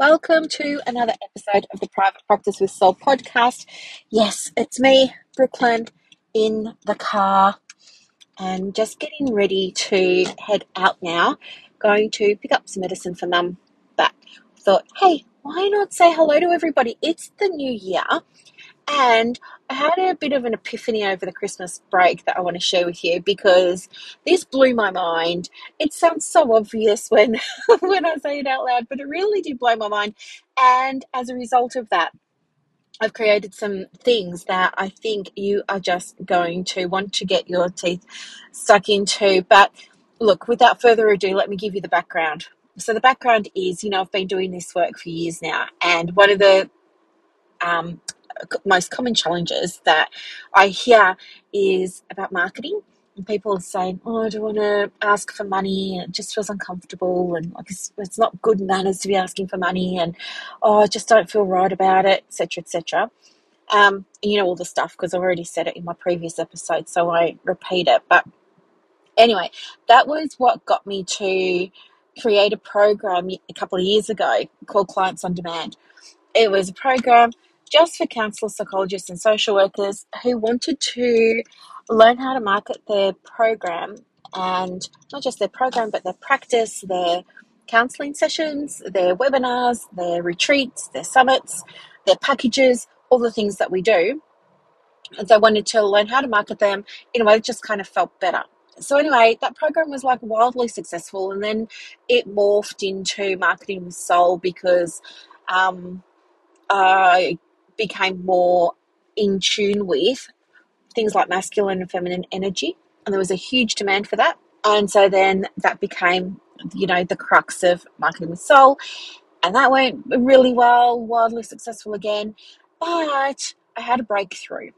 Welcome to another episode of the Private Practice with Soul podcast. Yes, it's me, Brooklyn, in the car and just getting ready to head out now. Going to pick up some medicine for mum, but thought, hey, why not say hello to everybody? It's the new year and I had a bit of an epiphany over the Christmas break that I want to share with you because this blew my mind. It sounds so obvious when when I say it out loud, but it really did blow my mind. And as a result of that, I've created some things that I think you are just going to want to get your teeth stuck into. But look, without further ado, let me give you the background. So the background is, you know, I've been doing this work for years now, and one of the um, most common challenges that I hear is about marketing. And people saying, "Oh, I don't want to ask for money. It just feels uncomfortable, and like it's, it's not good manners to be asking for money, and oh, I just don't feel right about it, etc., etc." Um, you know all the stuff because I've already said it in my previous episode, so I repeat it. But anyway, that was what got me to create a program a couple of years ago called Clients on Demand. It was a program just for counsellors, psychologists, and social workers who wanted to learn how to market their program and not just their program, but their practice, their counselling sessions, their webinars, their retreats, their summits, their packages, all the things that we do. And they wanted to learn how to market them in a way that just kind of felt better. So anyway, that program was like wildly successful, and then it morphed into marketing with soul because um, I became more in tune with things like masculine and feminine energy, and there was a huge demand for that. And so then that became, you know, the crux of marketing with soul, and that went really well, wildly successful again. But I had a breakthrough.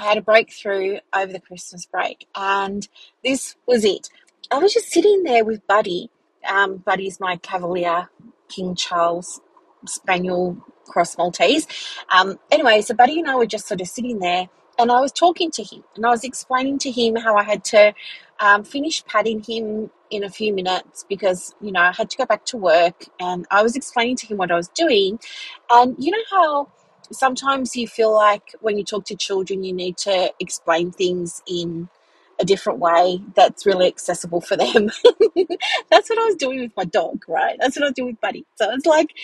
I had a breakthrough over the Christmas break, and this was it. I was just sitting there with Buddy. Um, Buddy's my Cavalier King Charles Spaniel cross Maltese. Um, anyway, so Buddy and I were just sort of sitting there, and I was talking to him, and I was explaining to him how I had to um, finish patting him in a few minutes because you know I had to go back to work, and I was explaining to him what I was doing, and you know how sometimes you feel like when you talk to children, you need to explain things in a different way that's really accessible for them. that's what I was doing with my dog, right? That's what I was doing with Buddy. So it's like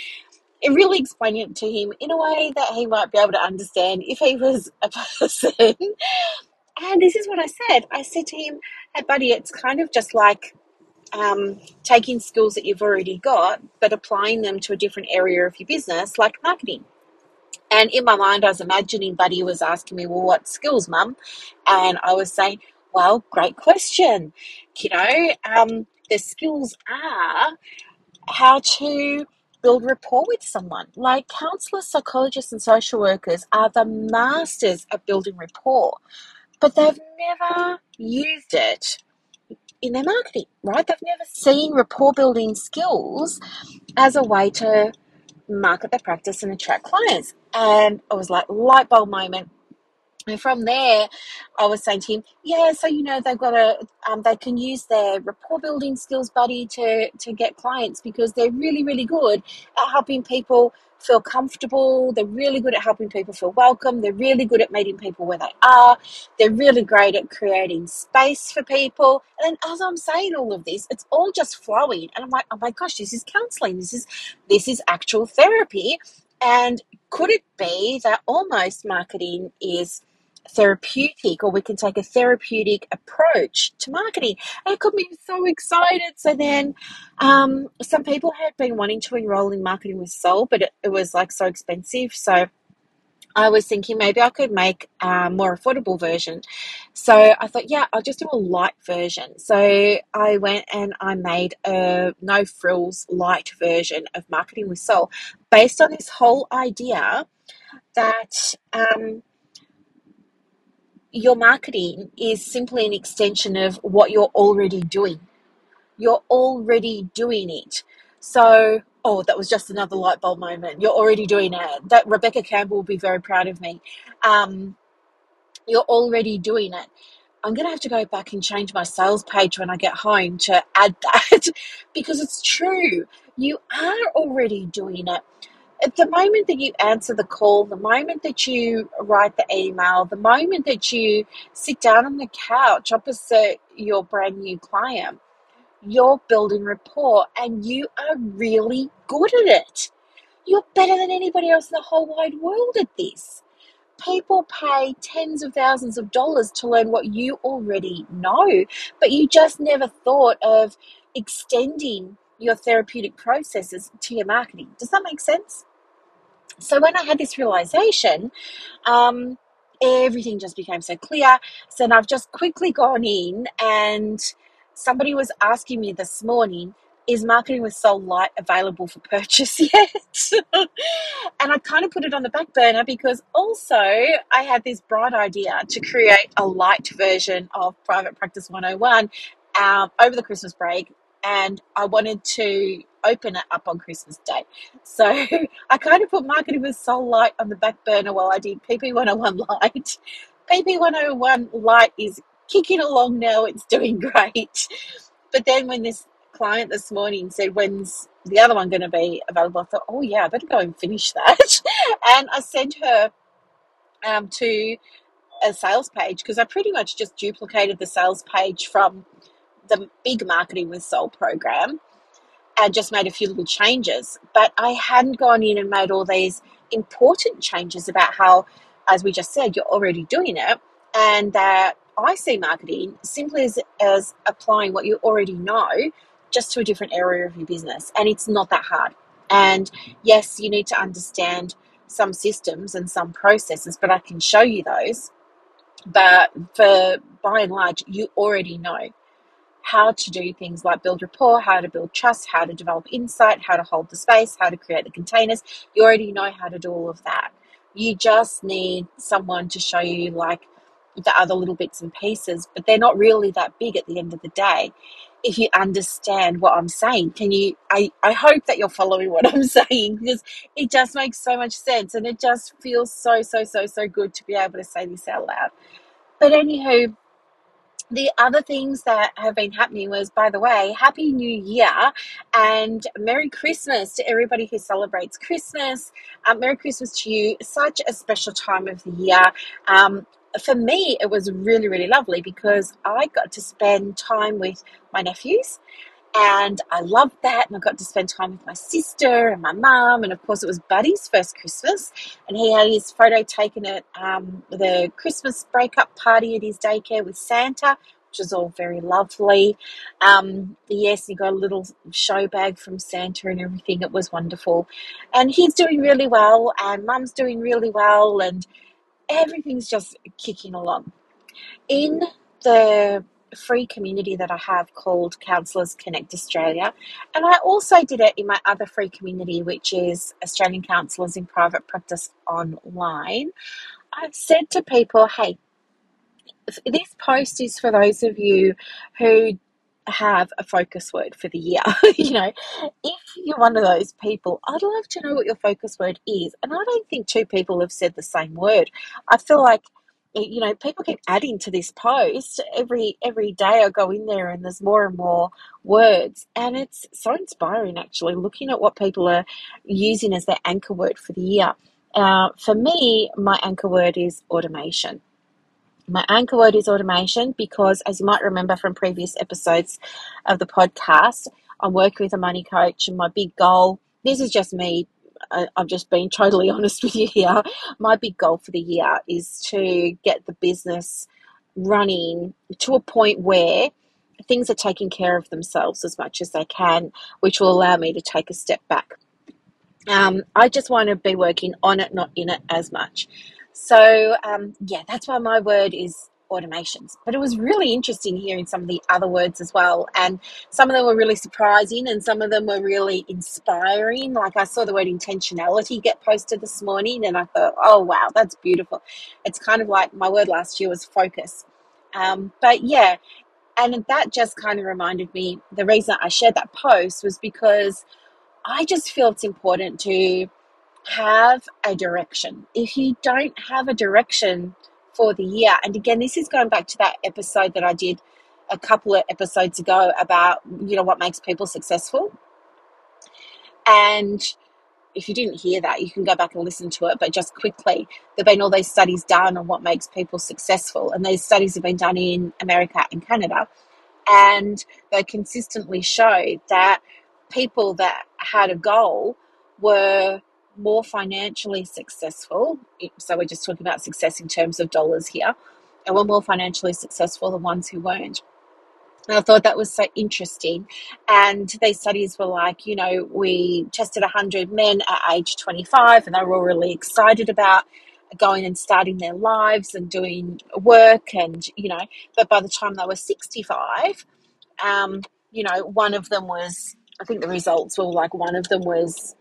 it really explaining it to him in a way that he might be able to understand if he was a person. and this is what I said. I said to him, Hey, buddy, it's kind of just like um, taking skills that you've already got, but applying them to a different area of your business, like marketing. And in my mind, I was imagining Buddy was asking me, Well, what skills, mum? And I was saying, Well, great question. You know, um, the skills are how to build rapport with someone. Like counselors, psychologists, and social workers are the masters at building rapport, but they've never used it in their marketing, right? They've never seen rapport building skills as a way to market their practice and attract clients. And it was like light bulb moment. And from there, I was saying to him, yeah, so you know they've got a, um, they can use their rapport building skills, buddy, to to get clients because they're really really good at helping people feel comfortable. They're really good at helping people feel welcome. They're really good at meeting people where they are. They're really great at creating space for people. And as I'm saying all of this, it's all just flowing, and I'm like, oh my gosh, this is counselling. This is this is actual therapy. And could it be that almost marketing is therapeutic or we can take a therapeutic approach to marketing. And it me so excited. So then um, some people had been wanting to enroll in marketing with soul, but it, it was like so expensive. So I was thinking maybe I could make a more affordable version. So I thought, yeah, I'll just do a light version. So I went and I made a no frills light version of Marketing with Soul based on this whole idea that um, your marketing is simply an extension of what you're already doing. You're already doing it. So, oh, that was just another light bulb moment. You're already doing it. That Rebecca Campbell will be very proud of me. Um, you're already doing it. I'm going to have to go back and change my sales page when I get home to add that because it's true. You are already doing it. At the moment that you answer the call, the moment that you write the email, the moment that you sit down on the couch opposite your brand new client, you're building rapport and you are really good at it. You're better than anybody else in the whole wide world at this. People pay tens of thousands of dollars to learn what you already know, but you just never thought of extending your therapeutic processes to your marketing. Does that make sense? So when I had this realization, um, everything just became so clear. So I've just quickly gone in and somebody was asking me this morning, is marketing with Soul Light available for purchase yet? and I kind of put it on the back burner because also I had this bright idea to create a light version of Private Practice 101 um, over the Christmas break. And I wanted to open it up on Christmas Day. So I kind of put Marketing with Soul Light on the back burner while I did PP 101 Light. PP 101 Light is kicking along now, it's doing great. But then when this client this morning said, When's the other one going to be available? I thought, Oh, yeah, I better go and finish that. and I sent her um, to a sales page because I pretty much just duplicated the sales page from the big Marketing with Soul program and just made a few little changes. But I hadn't gone in and made all these important changes about how, as we just said, you're already doing it, and that I see marketing simply as, as applying what you already know just to a different area of your business. And it's not that hard. And yes, you need to understand some systems and some processes, but I can show you those. But for by and large, you already know how to do things like build rapport, how to build trust, how to develop insight, how to hold the space, how to create the containers. You already know how to do all of that. You just need someone to show you like the other little bits and pieces, but they're not really that big at the end of the day. If you understand what I'm saying, can you? I, I hope that you're following what I'm saying because it just makes so much sense and it just feels so, so, so, so good to be able to say this out loud. But anywho, the other things that have been happening was, by the way, Happy New Year and Merry Christmas to everybody who celebrates Christmas. Um, Merry Christmas to you. Such a special time of the year. Um, for me, it was really, really lovely because I got to spend time with my nephews and I loved that. And I got to spend time with my sister and my mum. And of course, it was Buddy's first Christmas. And he had his photo taken at um, the Christmas breakup party at his daycare with Santa, which was all very lovely. Um, yes, he got a little show bag from Santa and everything. It was wonderful. And he's doing really well, and mum's doing really well. And everything's just kicking along. In the free community that I have called Counselors Connect Australia. And I also did it in my other free community, which is Australian Counsellors in Private Practice Online. I've said to people, hey, this post is for those of you who have a focus word for the year. you know, if you're one of those people, I'd love to know what your focus word is. And I don't think two people have said the same word. I feel like you know people keep adding to this post every every day i go in there and there's more and more words and it's so inspiring actually looking at what people are using as their anchor word for the year. Uh, for me my anchor word is automation. My anchor word is automation because as you might remember from previous episodes of the podcast i'm working with a money coach and my big goal this is just me I'm just being totally honest with you here. My big goal for the year is to get the business running to a point where things are taking care of themselves as much as they can, which will allow me to take a step back. Um, I just want to be working on it, not in it as much. So, um, yeah, that's why my word is automations. But it was really interesting hearing some of the other words as well. And some of them were really surprising and some of them were really inspiring. Like I saw the word intentionality get posted this morning and I thought, oh, wow, that's beautiful. It's kind of like my word last year was focus. Um, but yeah, and that just kind of reminded me the reason I shared that post was because I just feel it's important to have a direction. If you don't have a direction, for the year. And again, this is going back to that episode that I did a couple of episodes ago about, you know, what makes people successful. And if you didn't hear that, you can go back and listen to it. But just quickly, there have been all these studies done on what makes people successful. And these studies have been done in America and Canada. And they consistently show that people that had a goal were more financially successful. So we're just talking about success in terms of dollars here. And were more financially successful than ones who weren't. And I thought that was so interesting. And these studies were like, you know, we tested 100 men at age 25 and they were all really excited about going and starting their lives and doing work. And, you know, but by the time they were 65, um, you know, one of them was, I think the results were like one of them was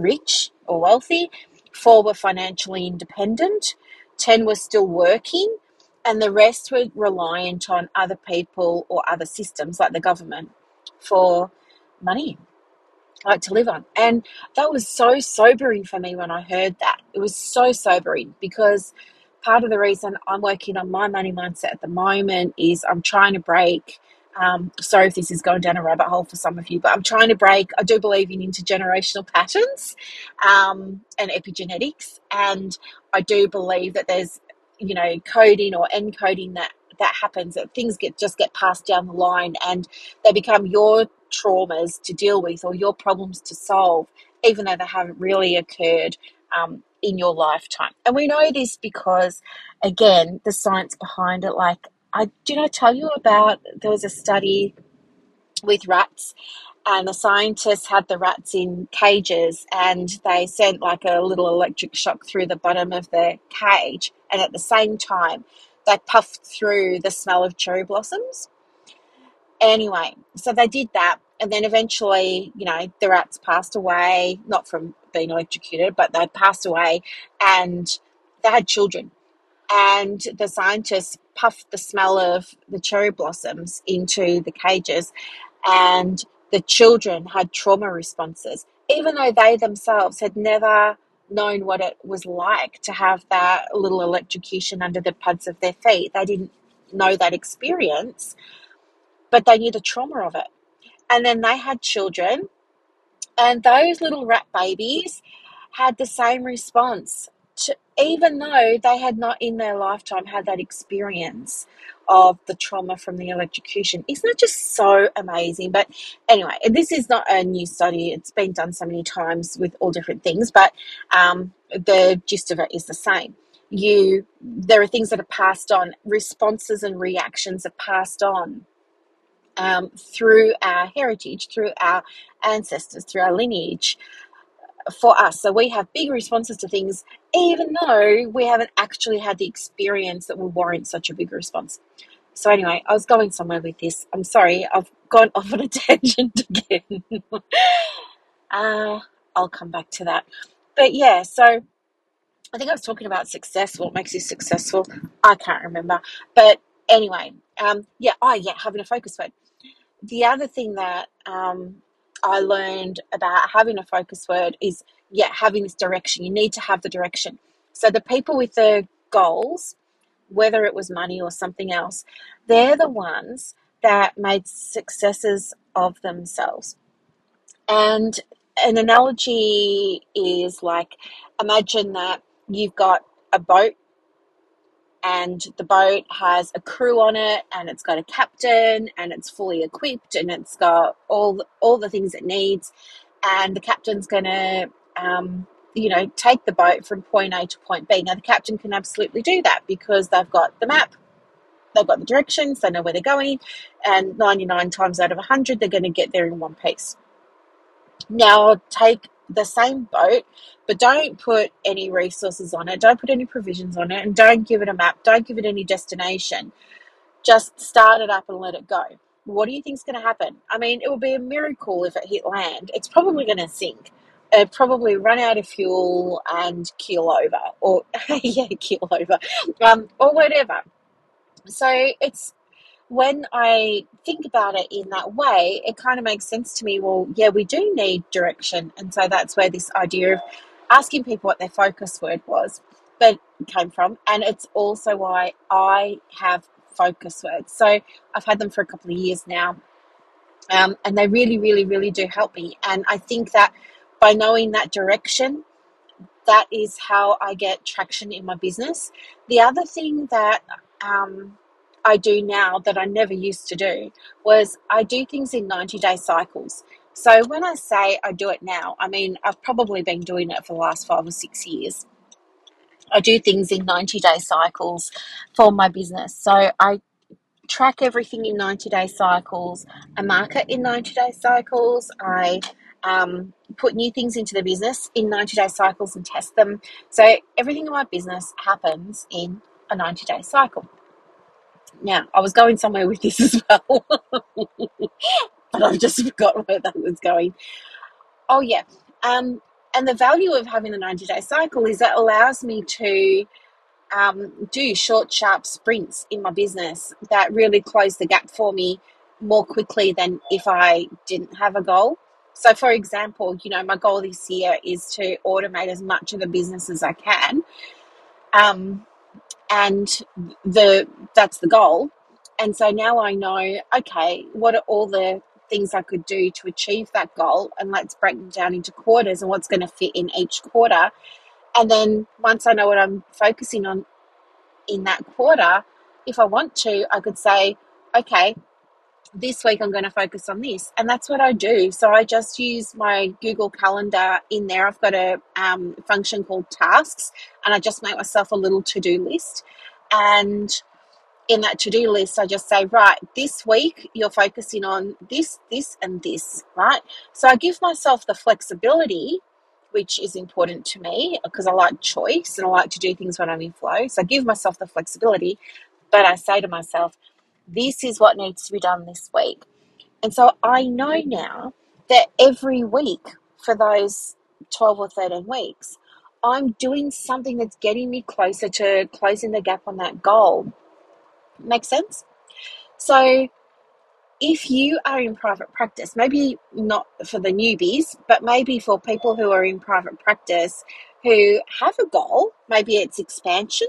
rich or wealthy, four were financially independent, 10 were still working. And the rest were reliant on other people or other systems like the government for money like to live on. And that was so sobering for me when i heard that. It was so sobering because part of the reason i'm working on my money mindset at the moment is i'm trying to break um, sorry if this is going down a rabbit hole for some of you, but I'm trying to break. I do believe in intergenerational patterns um, and epigenetics, and I do believe that there's you know coding or encoding that that happens that things get just get passed down the line and they become your traumas to deal with or your problems to solve even though they haven't really occurred um, in your lifetime and we know this because again the science behind it like i did i tell you about there was a study with rats and the scientists had the rats in cages and they sent like a little electric shock through the bottom of the cage and at the same time they puffed through the smell of cherry blossoms. Anyway so they did that and then eventually you know the rats passed away not from being electrocuted but they passed away and they had children and the scientists puffed the smell of the cherry blossoms into the cages and the children had trauma responses, even though they themselves had never known what it was like to have that little electrocution under the pads of their feet. They didn't know that experience, but they knew the trauma of it. And then they had children, and those little rat babies had the same response even though they had not in their lifetime had that experience of the trauma from the electrocution. Isn't that just so amazing? But anyway, this is not a new study. It's been done so many times with all different things, but um, the gist of it is the same. You, there are things that are passed on. Responses and reactions are passed on um, through our heritage, through our ancestors, through our lineage for us. So we have big responses to things, even though we haven't actually had the experience that will warrant such a big response. So anyway, I was going somewhere with this. I'm sorry, I've gone off on a tangent again. uh, I'll come back to that. But yeah, so I think I was talking about success. What makes you successful? I can't remember. But anyway, um, yeah, oh yeah, having a focus word. The other thing that um, I learned about having a focus word is, yeah, having this direction. You need to have the direction. So the people with the goals, whether it was money or something else, they're the ones that made successes of themselves. And an analogy is like imagine that you've got a boat and the boat has a crew on it and it's got a captain and it's fully equipped and it's got all the, all the things it needs. And the captain's going to um, you know take the boat from point A to point B. Now the captain can absolutely do that because they've got the map. They've got the directions. They know where they're going. And 99 times out of 100 they're going to get there in one piece. Now take the same boat, but don't put any resources on it, don't put any provisions on it, and don't give it a map, don't give it any destination. Just start it up and let it go. What do you think is going to happen? I mean, it would be a miracle if it hit land. It's probably going to sink. It probably run out of fuel and keel over, or yeah, keel over, um, or whatever. So it's when I think about it in that way, it kind of makes sense to me. Well, yeah, we do need direction. And so that's where this idea of asking people what their focus word was but came from, and it's also why I have focus words. So I've had them for a couple of years now, um, and they really, really, really do help me. And I think that by knowing that direction, that is how I get traction in my business. The other thing that um, I do now that I never used to do was I do things in 90 day cycles. So when I say I do it now, I mean I've probably been doing it for the last five or six years. I do things in 90 day cycles for my business. So I track everything in 90 day cycles, I market in 90 day cycles, I um, put new things into the business in 90 day cycles and test them. So everything in my business happens in a 90 day cycle. Now, I was going somewhere with this as well, but I've just forgotten where that was going. Oh, yeah. Um, and the value of having the 90 day cycle is that allows me to um, do short, sharp sprints in my business that really close the gap for me more quickly than if I didn't have a goal. So, for example, you know, my goal this year is to automate as much of the business as I can. Um, and the that's the goal. And so now I know, okay, what are all the things I could do to achieve that goal? And let's break them down into quarters and what's going to fit in each quarter. And then once I know what I'm focusing on in that quarter, if I want to, I could say, okay, this week I'm going to focus on this. And that's what I do. So I just use my Google Calendar in there. I've got a um, function called tasks, and I just make myself a little to do list. And in that to do list, I just say, right, this week you're focusing on this, this, and this, right? So I give myself the flexibility, which is important to me because I like choice and I like to do things when I'm in flow. So I give myself the flexibility, but I say to myself, this is what needs to be done this week. And so I know now that every week for those 12 or 13 weeks, I'm doing something that's getting me closer to closing the gap on that goal. Makes sense? So if you are in private practice, maybe not for the newbies, but maybe for people who are in private practice who have a goal, maybe it's expansion,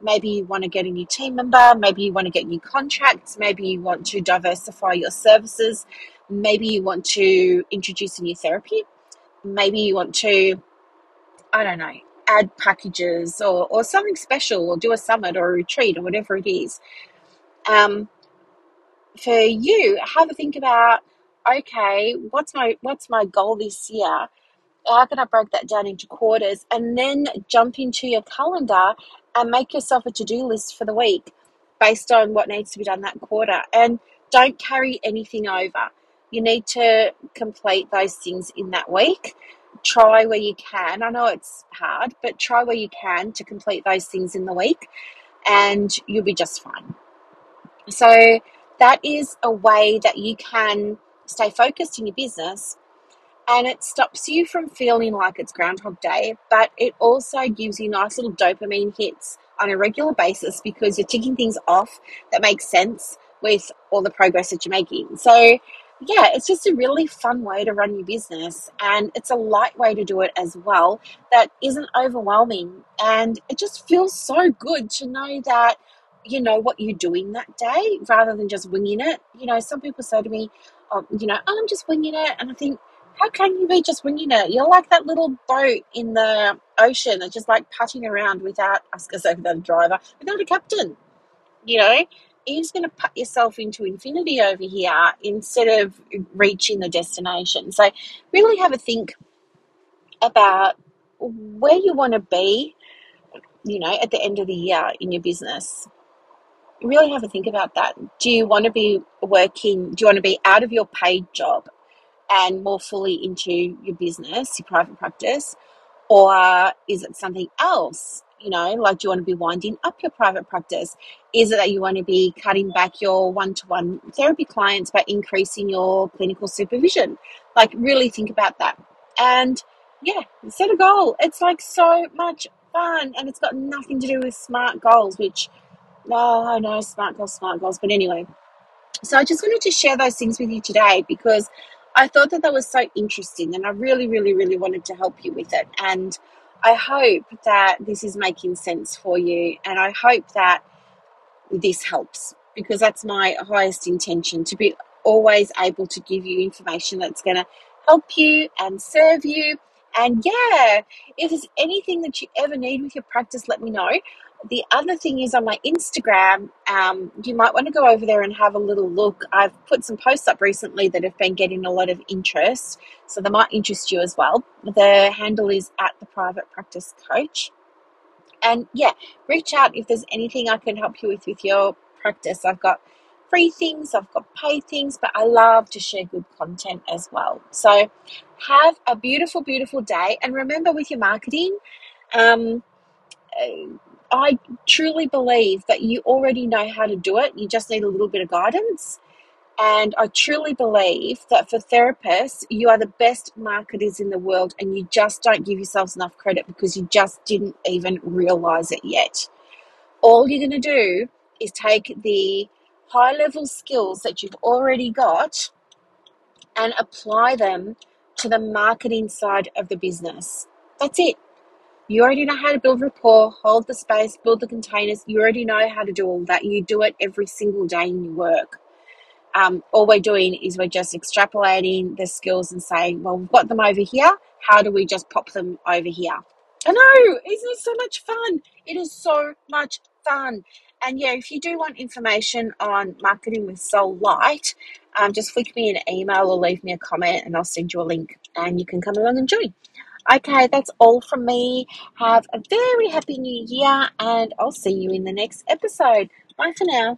maybe you want to get a new team member, maybe you want to get new contracts, maybe you want to diversify your services, maybe you want to introduce a new therapy, maybe you want to, I don't know, add packages or, or something special or do a summit or a retreat or whatever it is. Um, for you, have a think about okay, what's my what's my goal this year? How can I break that down into quarters and then jump into your calendar and make yourself a to-do list for the week based on what needs to be done that quarter and don't carry anything over. You need to complete those things in that week. Try where you can. I know it's hard, but try where you can to complete those things in the week and you'll be just fine. So that is a way that you can stay focused in your business and it stops you from feeling like it's Groundhog Day, but it also gives you nice little dopamine hits on a regular basis because you're ticking things off that make sense with all the progress that you're making. So, yeah, it's just a really fun way to run your business, and it's a light way to do it as well that isn't overwhelming. And it just feels so good to know that you know what you're doing that day rather than just winging it. You know, some people say to me, oh, you know, oh, I'm just winging it. And I think, how can you be just winging it? You're like that little boat in the ocean that's just like putting around without, I was without a driver, without a captain. You know, you're just going to put yourself into infinity over here instead of reaching the destination. So, really have a think about where you want to be, you know, at the end of the year in your business really have a think about that. Do you want to be working, do you want to be out of your paid job and more fully into your business, your private practice? Or is it something else? You know, like do you want to be winding up your private practice? Is it that you want to be cutting back your one to one therapy clients by increasing your clinical supervision? Like, really think about that. And yeah, set a goal. It's like so much fun and it's got nothing to do with smart goals, which Oh, I know, smart goals, smart goals. But anyway, so I just wanted to share those things with you today because I thought that that was so interesting and I really, really, really wanted to help you with it. And I hope that this is making sense for you, and I hope that this helps because that's my highest intention to be always able to give you information that's going to help you and serve you. And yeah, if there's anything that you ever need with your practice, let me know. The other thing is on my Instagram, um, you might want to go over there and have a little look. I've put some posts up recently that have been getting a lot of interest, so they might interest you as well. The handle is at the private practice coach and yeah, reach out if there's anything I can help you with with your practice. I've got free things, I've got paid things, but I love to share good content as well. So have a beautiful, beautiful day. And remember with your marketing, um, I truly believe that you already know how to do it. You just need a little bit of guidance. And I truly believe that for therapists, you are the best marketers in the world, and you just don't give yourselves enough credit because you just didn't even realize it yet. All you're going to do is take the high level skills that you've already got and apply them to the marketing side of the business. That's it. You already know how to build rapport, hold the space, build the containers. You already know how to do all that. You do it every single day in your work um, all we're doing is we're just extrapolating the skills and saying, well, we've got them over here. How do we just pop them over here? I know, isn't it so much fun? It is so much fun. And yeah, if you do want information on marketing with Soul Light, um, just flick me an email or leave me a comment and I'll send you a link and you can come along and join. Okay, that's all from me. Have a very happy new year and I'll see you in the next episode. Bye for now.